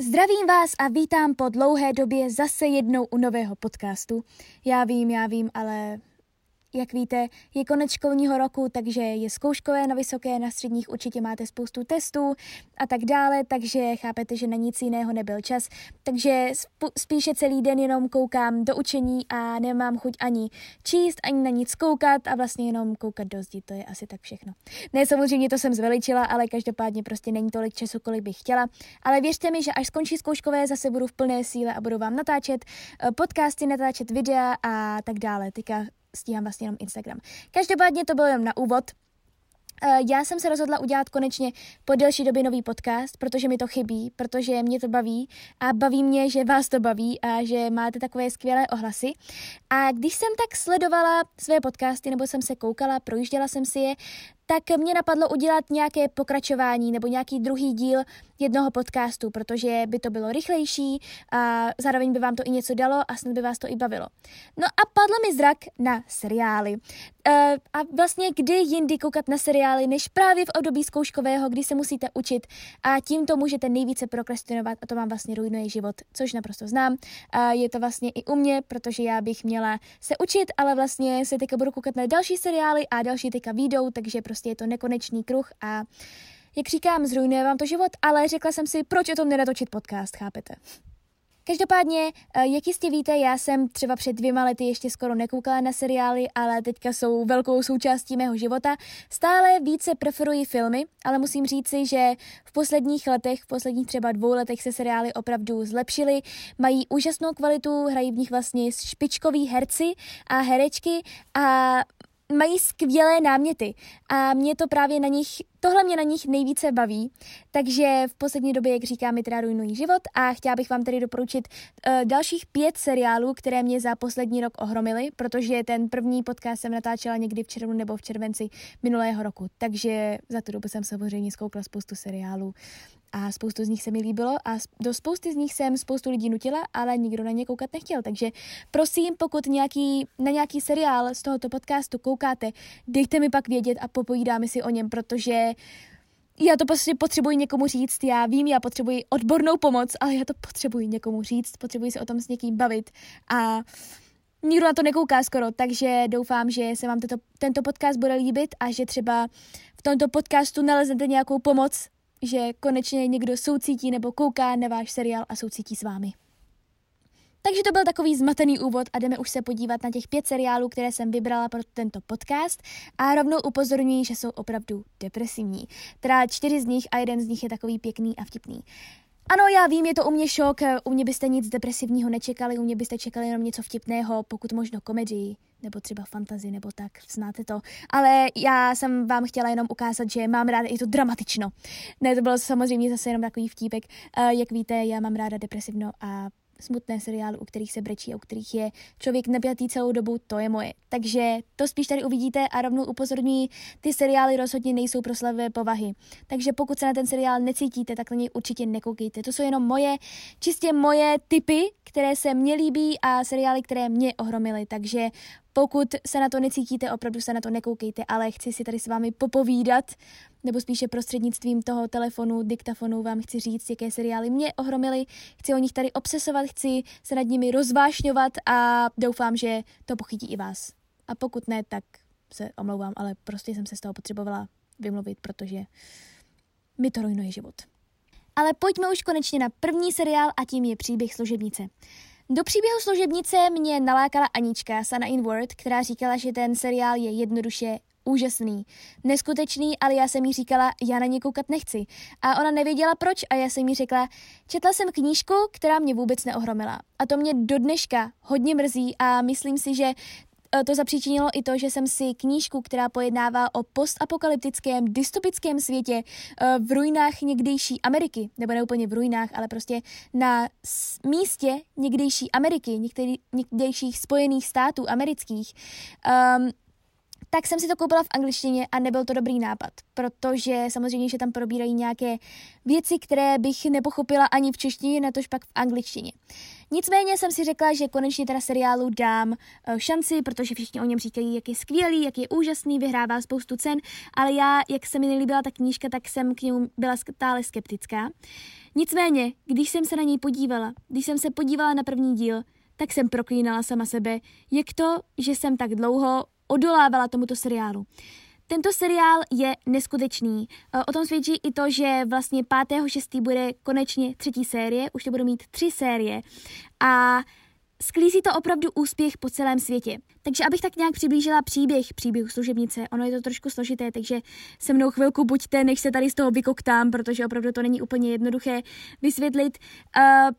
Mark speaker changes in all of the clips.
Speaker 1: Zdravím vás a vítám po dlouhé době zase jednou u nového podcastu. Já vím, já vím, ale jak víte, je konec školního roku, takže je zkouškové na vysoké, na středních určitě máte spoustu testů a tak dále, takže chápete, že na nic jiného nebyl čas. Takže spíše celý den jenom koukám do učení a nemám chuť ani číst, ani na nic koukat a vlastně jenom koukat do zdi, to je asi tak všechno. Ne, samozřejmě to jsem zveličila, ale každopádně prostě není tolik času, kolik bych chtěla. Ale věřte mi, že až skončí zkouškové, zase budu v plné síle a budu vám natáčet eh, podcasty, natáčet videa a tak dále. Teďka stíhám vlastně jenom Instagram. Každopádně to bylo jenom na úvod. Eh, já jsem se rozhodla udělat konečně po delší době nový podcast, protože mi to chybí, protože mě to baví a baví mě, že vás to baví a že máte takové skvělé ohlasy. A když jsem tak sledovala své podcasty nebo jsem se koukala, projížděla jsem si je, tak mě napadlo udělat nějaké pokračování nebo nějaký druhý díl jednoho podcastu, protože by to bylo rychlejší a zároveň by vám to i něco dalo a snad by vás to i bavilo. No a padl mi zrak na seriály. Uh, a vlastně kdy jindy koukat na seriály, než právě v období zkouškového, kdy se musíte učit a tím to můžete nejvíce prokrastinovat a to vám vlastně rujnuje život, což naprosto znám. Uh, je to vlastně i u mě, protože já bych měla se učit, ale vlastně se teďka budu koukat na další seriály a další teďka výjdou, takže prostě prostě je to nekonečný kruh a jak říkám, zrujnuje vám to život, ale řekla jsem si, proč o tom nenatočit podcast, chápete? Každopádně, eh, jak jistě víte, já jsem třeba před dvěma lety ještě skoro nekoukala na seriály, ale teďka jsou velkou součástí mého života. Stále více preferuji filmy, ale musím říci, že v posledních letech, v posledních třeba dvou letech se seriály opravdu zlepšily, mají úžasnou kvalitu, hrají v nich vlastně špičkoví herci a herečky a mají skvělé náměty a mě to právě na nich, tohle mě na nich nejvíce baví, takže v poslední době, jak říkám, mi teda rujnují život a chtěla bych vám tedy doporučit uh, dalších pět seriálů, které mě za poslední rok ohromily, protože ten první podcast jsem natáčela někdy v červnu nebo v červenci minulého roku, takže za tu dobu jsem samozřejmě zkoukla spoustu seriálů a spoustu z nich se mi líbilo a do spousty z nich jsem spoustu lidí nutila, ale nikdo na ně koukat nechtěl. Takže prosím, pokud nějaký, na nějaký seriál z tohoto podcastu koukáte, dejte mi pak vědět a popovídáme si o něm, protože já to prostě potřebuji někomu říct, já vím, já potřebuji odbornou pomoc, ale já to potřebuji někomu říct, potřebuji se o tom s někým bavit a nikdo na to nekouká skoro, takže doufám, že se vám tento, tento podcast bude líbit a že třeba v tomto podcastu naleznete nějakou pomoc, že konečně někdo soucítí nebo kouká na váš seriál a soucítí s vámi. Takže to byl takový zmatený úvod a jdeme už se podívat na těch pět seriálů, které jsem vybrala pro tento podcast a rovnou upozorňuji, že jsou opravdu depresivní. Teda čtyři z nich a jeden z nich je takový pěkný a vtipný. Ano, já vím, je to u mě šok, u mě byste nic depresivního nečekali, u mě byste čekali jenom něco vtipného, pokud možno komedii, nebo třeba fantazy, nebo tak, znáte to. Ale já jsem vám chtěla jenom ukázat, že mám ráda i to dramatično. Ne, to bylo samozřejmě zase jenom takový vtípek. Uh, jak víte, já mám ráda depresivno a smutné seriály, u kterých se brečí a u kterých je člověk napjatý celou dobu, to je moje. Takže to spíš tady uvidíte a rovnou upozorňuji, ty seriály rozhodně nejsou pro slavé povahy. Takže pokud se na ten seriál necítíte, tak na něj určitě nekoukejte. To jsou jenom moje, čistě moje typy, které se mně líbí a seriály, které mě ohromily. Takže pokud se na to necítíte, opravdu se na to nekoukejte, ale chci si tady s vámi popovídat, nebo spíše prostřednictvím toho telefonu, diktafonu vám chci říct, jaké seriály mě ohromily, chci o nich tady obsesovat, chci se nad nimi rozvášňovat a doufám, že to pochytí i vás. A pokud ne, tak se omlouvám, ale prostě jsem se z toho potřebovala vymluvit, protože mi to rujnuje život. Ale pojďme už konečně na první seriál a tím je příběh služebnice. Do příběhu služebnice mě nalákala Anička Sana in Word, která říkala, že ten seriál je jednoduše úžasný, neskutečný, ale já jsem jí říkala, já na ně koukat nechci. A ona nevěděla proč a já jsem jí řekla, četla jsem knížku, která mě vůbec neohromila. A to mě do dneška hodně mrzí a myslím si, že to zapříčinilo i to, že jsem si knížku, která pojednává o postapokalyptickém, dystopickém světě eh, v ruinách někdejší Ameriky, nebo ne úplně v ruinách, ale prostě na místě někdejší Ameriky, někdejších spojených států amerických, um, tak jsem si to koupila v angličtině a nebyl to dobrý nápad, protože samozřejmě, že tam probírají nějaké věci, které bych nepochopila ani v češtině, natož pak v angličtině. Nicméně jsem si řekla, že konečně teda seriálu dám uh, šanci, protože všichni o něm říkají, jak je skvělý, jak je úžasný, vyhrává spoustu cen, ale já, jak se mi nelíbila ta knížka, tak jsem k němu byla stále skeptická. Nicméně, když jsem se na něj podívala, když jsem se podívala na první díl, tak jsem proklínala sama sebe, jak to, že jsem tak dlouho odolávala tomuto seriálu. Tento seriál je neskutečný. E, o tom svědčí i to, že vlastně 5.6. bude konečně třetí série, už to budou mít tři série a sklízí to opravdu úspěch po celém světě. Takže abych tak nějak přiblížila příběh, příběh služebnice, ono je to trošku složité, takže se mnou chvilku buďte, než se tady z toho vykoktám, protože opravdu to není úplně jednoduché vysvětlit. Uh,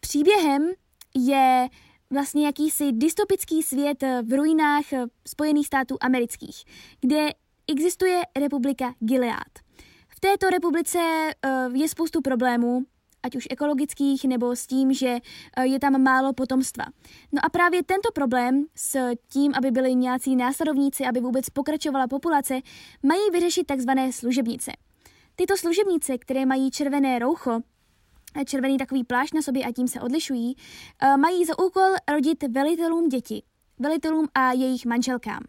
Speaker 1: příběhem je vlastně jakýsi dystopický svět v ruinách Spojených států amerických, kde existuje republika Gilead. V této republice uh, je spoustu problémů, ať už ekologických nebo s tím, že uh, je tam málo potomstva. No a právě tento problém s tím, aby byli nějací následovníci, aby vůbec pokračovala populace, mají vyřešit takzvané služebnice. Tyto služebnice, které mají červené roucho, červený takový plášť na sobě a tím se odlišují, uh, mají za úkol rodit velitelům děti velitelům a jejich manželkám,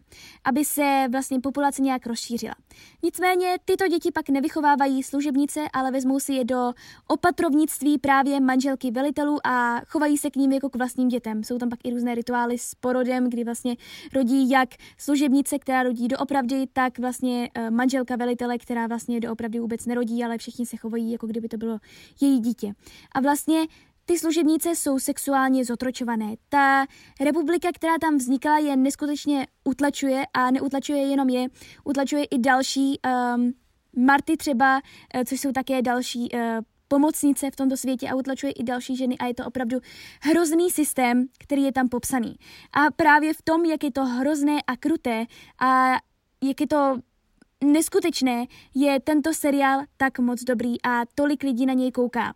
Speaker 1: aby se vlastně populace nějak rozšířila. Nicméně tyto děti pak nevychovávají služebnice, ale vezmou si je do opatrovnictví právě manželky velitelů a chovají se k ním jako k vlastním dětem. Jsou tam pak i různé rituály s porodem, kdy vlastně rodí jak služebnice, která rodí doopravdy, tak vlastně eh, manželka velitele, která vlastně doopravdy vůbec nerodí, ale všichni se chovají, jako kdyby to bylo její dítě. A vlastně ty služebnice jsou sexuálně zotročované. Ta republika, která tam vznikala, je neskutečně utlačuje a neutlačuje jenom je, utlačuje i další um, Marty třeba, uh, což jsou také další uh, pomocnice v tomto světě a utlačuje i další ženy a je to opravdu hrozný systém, který je tam popsaný. A právě v tom, jak je to hrozné a kruté a jak je to neskutečné, je tento seriál tak moc dobrý a tolik lidí na něj kouká.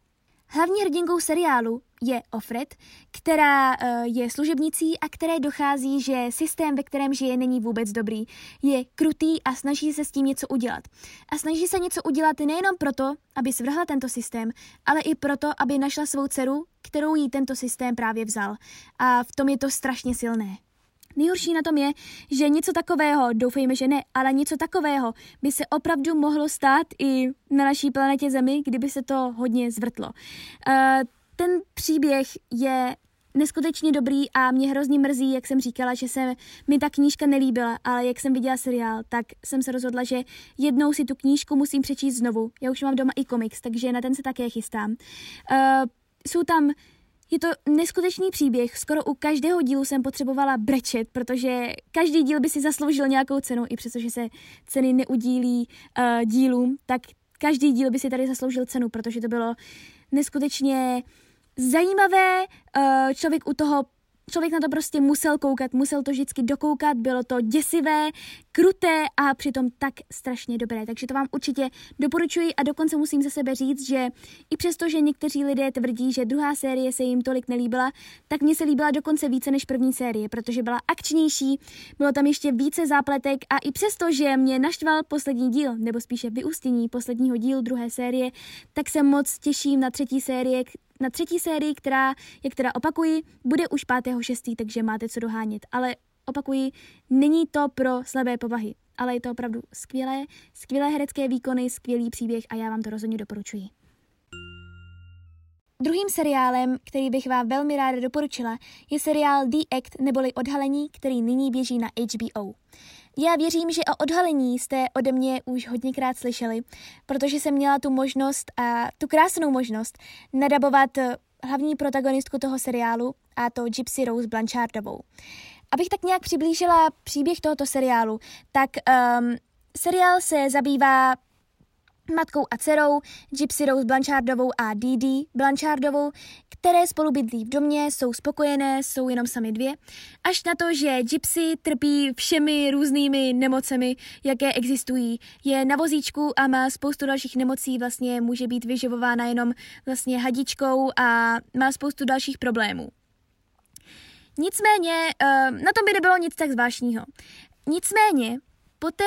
Speaker 1: Hlavní hrdinkou seriálu je Offred, která uh, je služebnicí a které dochází, že systém, ve kterém žije, není vůbec dobrý. Je krutý a snaží se s tím něco udělat. A snaží se něco udělat nejenom proto, aby svrhla tento systém, ale i proto, aby našla svou dceru, kterou jí tento systém právě vzal. A v tom je to strašně silné. Nejhorší na tom je, že něco takového, doufejme, že ne, ale něco takového by se opravdu mohlo stát i na naší planetě Zemi, kdyby se to hodně zvrtlo. Uh, ten příběh je neskutečně dobrý a mě hrozně mrzí, jak jsem říkala, že se mi ta knížka nelíbila, ale jak jsem viděla seriál, tak jsem se rozhodla, že jednou si tu knížku musím přečíst znovu. Já už mám doma i komiks, takže na ten se také chystám. Uh, jsou tam je to neskutečný příběh, skoro u každého dílu jsem potřebovala brečet, protože každý díl by si zasloužil nějakou cenu, i přestože se ceny neudílí uh, dílům, tak každý díl by si tady zasloužil cenu, protože to bylo neskutečně zajímavé. Uh, člověk u toho člověk na to prostě musel koukat, musel to vždycky dokoukat, bylo to děsivé, kruté a přitom tak strašně dobré. Takže to vám určitě doporučuji a dokonce musím ze sebe říct, že i přesto, že někteří lidé tvrdí, že druhá série se jim tolik nelíbila, tak mně se líbila dokonce více než první série, protože byla akčnější, bylo tam ještě více zápletek a i přesto, že mě naštval poslední díl, nebo spíše vyústění posledního dílu druhé série, tak se moc těším na třetí série, na třetí sérii, která, jak teda opakuji, bude už 5.6., takže máte co dohánět. Ale opakuji, není to pro slabé povahy, ale je to opravdu skvělé, skvělé herecké výkony, skvělý příběh a já vám to rozhodně doporučuji. Druhým seriálem, který bych vám velmi ráda doporučila, je seriál The Act neboli Odhalení, který nyní běží na HBO. Já věřím, že o odhalení jste ode mě už hodněkrát slyšeli, protože jsem měla tu možnost a tu krásnou možnost nadabovat hlavní protagonistku toho seriálu a to Gypsy Rose Blanchardovou. Abych tak nějak přiblížila příběh tohoto seriálu, tak um, seriál se zabývá matkou a dcerou, Gypsy Rose Blanchardovou a Didi Blanchardovou, které spolu bydlí v domě, jsou spokojené, jsou jenom sami dvě, až na to, že Gypsy trpí všemi různými nemocemi, jaké existují. Je na vozíčku a má spoustu dalších nemocí, vlastně může být vyživována jenom vlastně hadičkou a má spoustu dalších problémů. Nicméně, eh, na tom by nebylo nic tak zvláštního. Nicméně, poté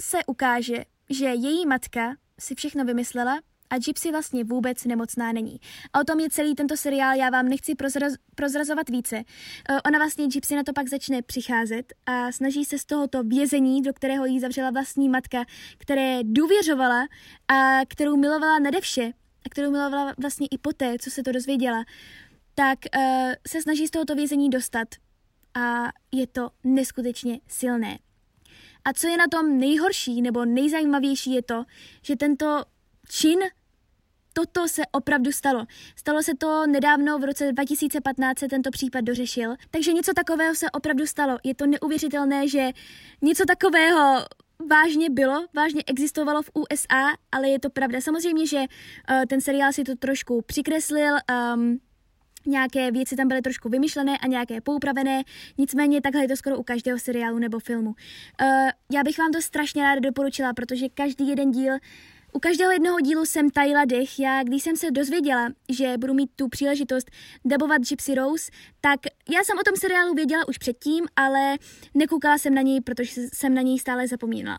Speaker 1: se ukáže, že její matka si všechno vymyslela a Gypsy vlastně vůbec nemocná není. A o tom je celý tento seriál, já vám nechci prozraz, prozrazovat více. Uh, ona vlastně Gypsy na to pak začne přicházet a snaží se z tohoto vězení, do kterého jí zavřela vlastní matka, které důvěřovala a kterou milovala nade vše, a kterou milovala vlastně i poté, co se to dozvěděla, tak uh, se snaží z tohoto vězení dostat a je to neskutečně silné. A co je na tom nejhorší nebo nejzajímavější je to, že tento čin toto se opravdu stalo. Stalo se to nedávno, v roce 2015 se tento případ dořešil, takže něco takového se opravdu stalo. Je to neuvěřitelné, že něco takového vážně bylo, vážně existovalo v USA, ale je to pravda. Samozřejmě, že uh, ten seriál si to trošku přikreslil, um, nějaké věci tam byly trošku vymyšlené a nějaké poupravené, nicméně takhle je to skoro u každého seriálu nebo filmu. Uh, já bych vám to strašně ráda doporučila, protože každý jeden díl u každého jednoho dílu jsem tajila dech. Já, když jsem se dozvěděla, že budu mít tu příležitost dabovat Gypsy Rose, tak já jsem o tom seriálu věděla už předtím, ale nekoukala jsem na něj, protože jsem na něj stále zapomínala.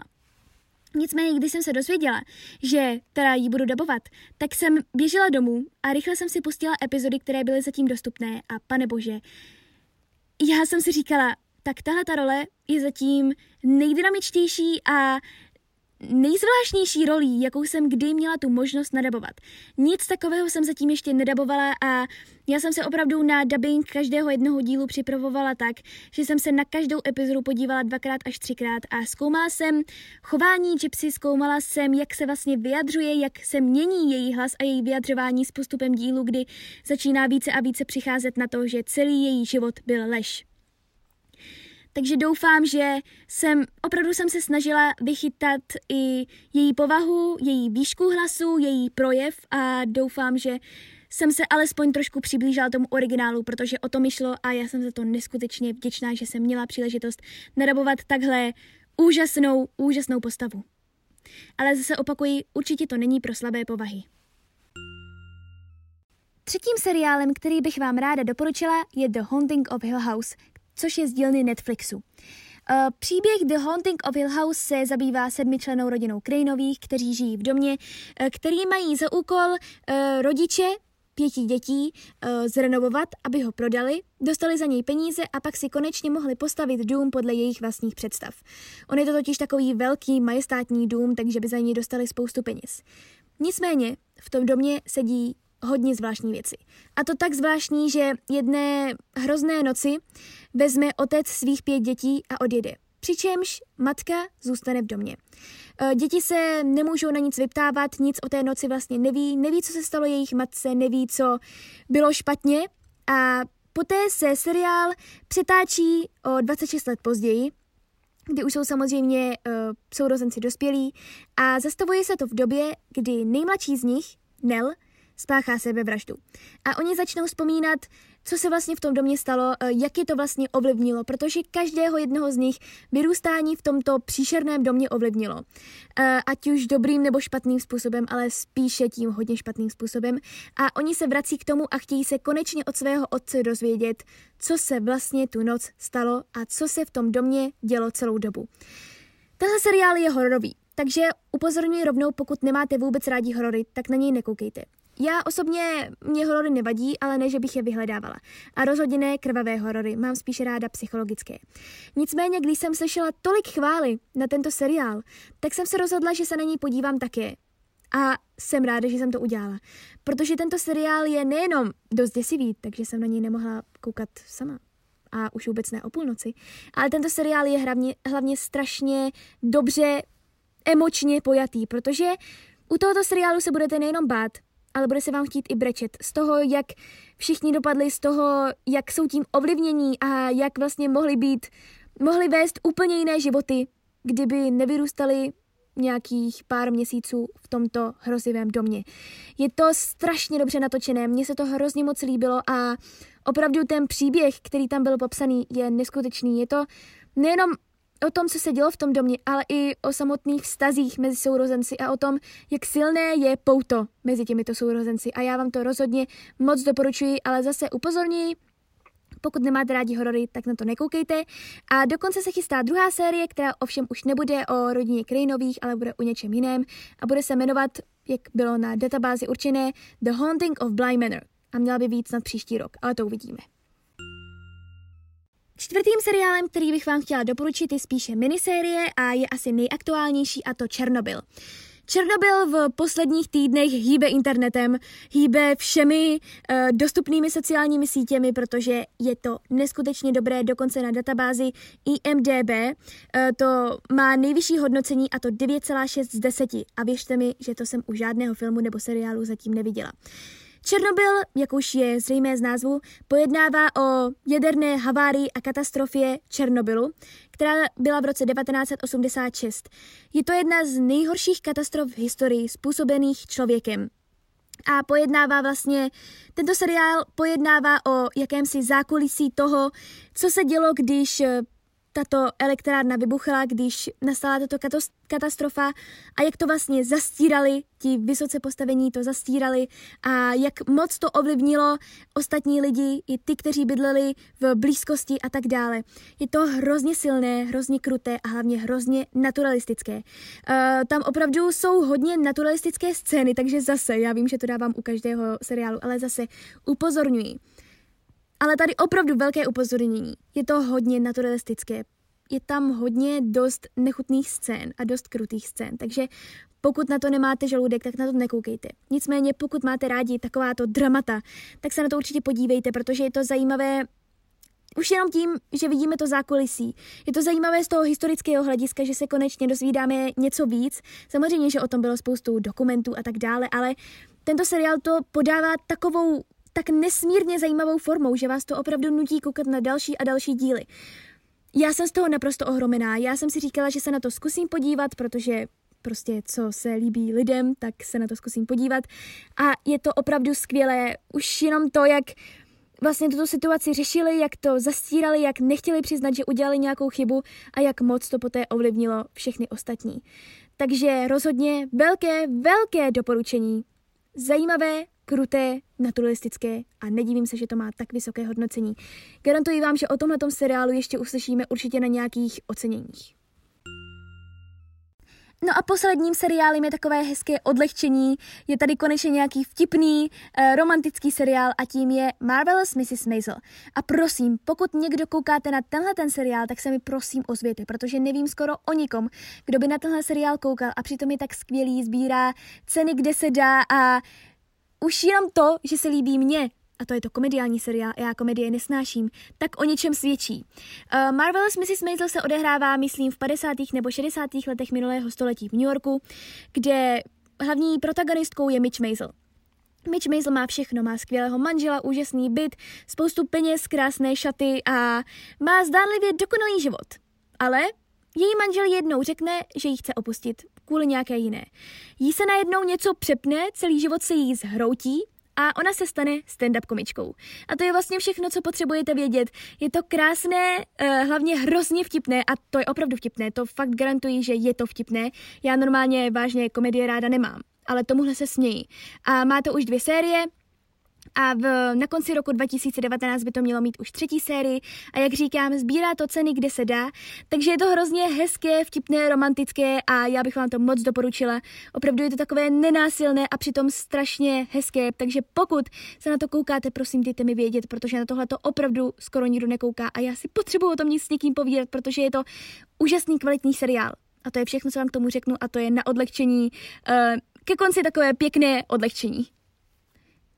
Speaker 1: Nicméně, když jsem se dozvěděla, že teda ji budu dabovat, tak jsem běžela domů a rychle jsem si pustila epizody, které byly zatím dostupné. A pane bože, já jsem si říkala, tak tahle ta role je zatím nejdynamičtější a nejzvláštnější rolí, jakou jsem kdy měla tu možnost nadabovat. Nic takového jsem zatím ještě nedabovala a já jsem se opravdu na dubbing každého jednoho dílu připravovala tak, že jsem se na každou epizodu podívala dvakrát až třikrát a zkoumala jsem chování Gypsy, zkoumala jsem, jak se vlastně vyjadřuje, jak se mění její hlas a její vyjadřování s postupem dílu, kdy začíná více a více přicházet na to, že celý její život byl lež. Takže doufám, že jsem, opravdu jsem se snažila vychytat i její povahu, její výšku hlasu, její projev a doufám, že jsem se alespoň trošku přiblížila tomu originálu, protože o to mi šlo a já jsem za to neskutečně vděčná, že jsem měla příležitost narabovat takhle úžasnou, úžasnou postavu. Ale zase opakuji, určitě to není pro slabé povahy. Třetím seriálem, který bych vám ráda doporučila, je The Haunting of Hill House, což je z dílny Netflixu. Uh, příběh The Haunting of Hill House se zabývá sedmičlenou rodinou Craneových, kteří žijí v domě, uh, který mají za úkol uh, rodiče pěti dětí zrenovovat, aby ho prodali, dostali za něj peníze a pak si konečně mohli postavit dům podle jejich vlastních představ. On je to totiž takový velký majestátní dům, takže by za něj dostali spoustu peněz. Nicméně v tom domě sedí hodně zvláštní věci. A to tak zvláštní, že jedné hrozné noci vezme otec svých pět dětí a odjede. Přičemž matka zůstane v domě. E, děti se nemůžou na nic vyptávat, nic o té noci vlastně neví, neví, co se stalo jejich matce, neví, co bylo špatně a poté se seriál přetáčí o 26 let později, kdy už jsou samozřejmě uh, sourozenci dospělí a zastavuje se to v době, kdy nejmladší z nich, Nel, spáchá sebevraždu. A oni začnou vzpomínat, co se vlastně v tom domě stalo, eh, jak je to vlastně ovlivnilo, protože každého jednoho z nich vyrůstání v tomto příšerném domě ovlivnilo. Eh, ať už dobrým nebo špatným způsobem, ale spíše tím hodně špatným způsobem. A oni se vrací k tomu a chtějí se konečně od svého otce dozvědět, co se vlastně tu noc stalo a co se v tom domě dělo celou dobu. Tenhle seriál je hororový, takže upozorňuji rovnou, pokud nemáte vůbec rádi horory, tak na něj nekoukejte. Já osobně mě horory nevadí, ale ne, že bych je vyhledávala. A rozhodně ne krvavé horory, mám spíše ráda psychologické. Nicméně, když jsem slyšela tolik chvály na tento seriál, tak jsem se rozhodla, že se na něj podívám také. A jsem ráda, že jsem to udělala. Protože tento seriál je nejenom dost děsivý, takže jsem na něj nemohla koukat sama. A už vůbec ne o půlnoci. Ale tento seriál je hlavně, hlavně strašně dobře emočně pojatý, protože u tohoto seriálu se budete nejenom bát, ale bude se vám chtít i brečet z toho, jak všichni dopadli, z toho, jak jsou tím ovlivnění a jak vlastně mohli být, mohli vést úplně jiné životy, kdyby nevyrůstali nějakých pár měsíců v tomto hrozivém domě. Je to strašně dobře natočené, mně se to hrozně moc líbilo a opravdu ten příběh, který tam byl popsaný, je neskutečný. Je to nejenom o tom, co se dělo v tom domě, ale i o samotných vztazích mezi sourozenci a o tom, jak silné je pouto mezi těmito sourozenci. A já vám to rozhodně moc doporučuji, ale zase upozorňuji, pokud nemáte rádi horory, tak na to nekoukejte. A dokonce se chystá druhá série, která ovšem už nebude o rodině Krejnových, ale bude o něčem jiném a bude se jmenovat, jak bylo na databázi určené, The Haunting of Bly Manor. A měla by víc nad příští rok, ale to uvidíme. Čtvrtým seriálem, který bych vám chtěla doporučit, je spíše minisérie a je asi nejaktuálnější a to Černobyl. Černobyl v posledních týdnech hýbe internetem, hýbe všemi uh, dostupnými sociálními sítěmi, protože je to neskutečně dobré, dokonce na databázi IMDB. Uh, to má nejvyšší hodnocení a to 9,6 z 10. A věřte mi, že to jsem u žádného filmu nebo seriálu zatím neviděla. Černobyl, jak už je zřejmé z názvu, pojednává o jaderné havárii a katastrofě Černobylu, která byla v roce 1986. Je to jedna z nejhorších katastrof v historii způsobených člověkem. A pojednává vlastně, tento seriál pojednává o jakémsi zákulisí toho, co se dělo, když tato elektrárna vybuchla, když nastala tato katastrofa a jak to vlastně zastírali, ti vysoce postavení to zastírali a jak moc to ovlivnilo ostatní lidi, i ty, kteří bydleli v blízkosti a tak dále. Je to hrozně silné, hrozně kruté a hlavně hrozně naturalistické. Uh, tam opravdu jsou hodně naturalistické scény, takže zase, já vím, že to dávám u každého seriálu, ale zase upozorňuji. Ale tady opravdu velké upozornění. Je to hodně naturalistické. Je tam hodně dost nechutných scén a dost krutých scén, takže pokud na to nemáte žaludek, tak na to nekoukejte. Nicméně, pokud máte rádi takováto dramata, tak se na to určitě podívejte, protože je to zajímavé už jenom tím, že vidíme to zákulisí. Je to zajímavé z toho historického hlediska, že se konečně dozvídáme něco víc. Samozřejmě, že o tom bylo spoustu dokumentů a tak dále, ale tento seriál to podává takovou tak nesmírně zajímavou formou, že vás to opravdu nutí koukat na další a další díly. Já jsem z toho naprosto ohromená. Já jsem si říkala, že se na to zkusím podívat, protože prostě co se líbí lidem, tak se na to zkusím podívat. A je to opravdu skvělé. Už jenom to, jak vlastně tuto situaci řešili, jak to zastírali, jak nechtěli přiznat, že udělali nějakou chybu a jak moc to poté ovlivnilo všechny ostatní. Takže rozhodně velké, velké doporučení. Zajímavé, kruté, naturalistické a nedivím se, že to má tak vysoké hodnocení. Garantuji vám, že o tomhle seriálu ještě uslyšíme určitě na nějakých oceněních. No a posledním seriálem je takové hezké odlehčení. Je tady konečně nějaký vtipný, uh, romantický seriál a tím je Marvelous Mrs. Maisel. A prosím, pokud někdo koukáte na tenhle ten seriál, tak se mi prosím ozvěte, protože nevím skoro o nikom, kdo by na tenhle seriál koukal a přitom je tak skvělý, sbírá ceny, kde se dá a už jenom to, že se líbí mně, a to je to komediální seriál, já komedie nesnáším, tak o něčem svědčí. Uh, Marvelous Mrs. Maisel se odehrává, myslím, v 50. nebo 60. letech minulého století v New Yorku, kde hlavní protagonistkou je Mitch Maisel. Mitch Maisel má všechno, má skvělého manžela, úžasný byt, spoustu peněz, krásné šaty a má zdánlivě dokonalý život. Ale její manžel jednou řekne, že ji chce opustit kvůli nějaké jiné. Jí se najednou něco přepne, celý život se jí zhroutí a ona se stane stand-up komičkou. A to je vlastně všechno, co potřebujete vědět. Je to krásné, uh, hlavně hrozně vtipné a to je opravdu vtipné, to fakt garantuji, že je to vtipné. Já normálně vážně komedie ráda nemám, ale tomuhle se smějí. A má to už dvě série, a v, na konci roku 2019 by to mělo mít už třetí sérii a jak říkám, sbírá to ceny, kde se dá, takže je to hrozně hezké, vtipné, romantické a já bych vám to moc doporučila. Opravdu je to takové nenásilné a přitom strašně hezké, takže pokud se na to koukáte, prosím dejte mi vědět, protože na tohle to opravdu skoro nikdo nekouká a já si potřebuju o tom nic s někým povídat, protože je to úžasný kvalitní seriál. A to je všechno, co vám k tomu řeknu a to je na odlehčení, uh, ke konci takové pěkné odlehčení.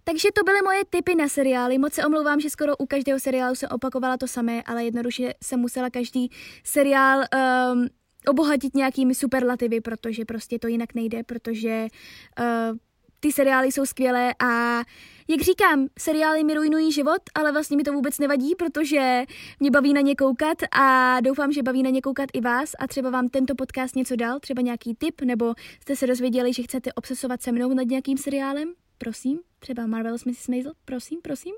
Speaker 1: Takže to byly moje tipy na seriály. Moc se omlouvám, že skoro u každého seriálu se opakovala to samé, ale jednoduše jsem musela každý seriál um, obohatit nějakými superlativy, protože prostě to jinak nejde, protože uh, ty seriály jsou skvělé a jak říkám, seriály mi ruinují život, ale vlastně mi to vůbec nevadí, protože mě baví na ně koukat a doufám, že baví na ně koukat i vás a třeba vám tento podcast něco dal, třeba nějaký tip, nebo jste se dozvěděli, že chcete obsesovat se mnou nad nějakým seriálem prosím, třeba Marvelous Mrs. Maisel, prosím, prosím.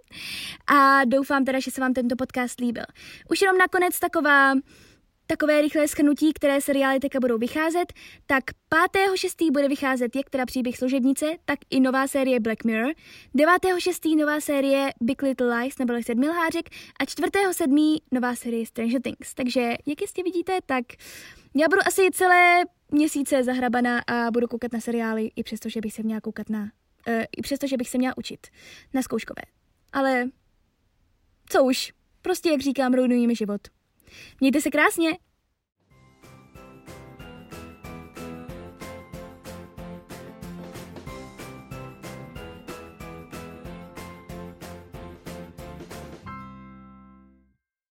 Speaker 1: A doufám teda, že se vám tento podcast líbil. Už jenom nakonec taková takové rychlé schnutí, které seriály teďka budou vycházet, tak 5.6. bude vycházet jak teda příběh služebnice, tak i nová série Black Mirror, 9.6. nová série Big Little Lies neboli Sedmi lhářek a 4.7. nová série Stranger Things. Takže jak jistě vidíte, tak já budu asi celé měsíce zahrabaná a budu koukat na seriály, i přesto, že bych se měla koukat na E, i přesto, že bych se měla učit na zkouškové. Ale co už, prostě jak říkám, ruinují mi život. Mějte se krásně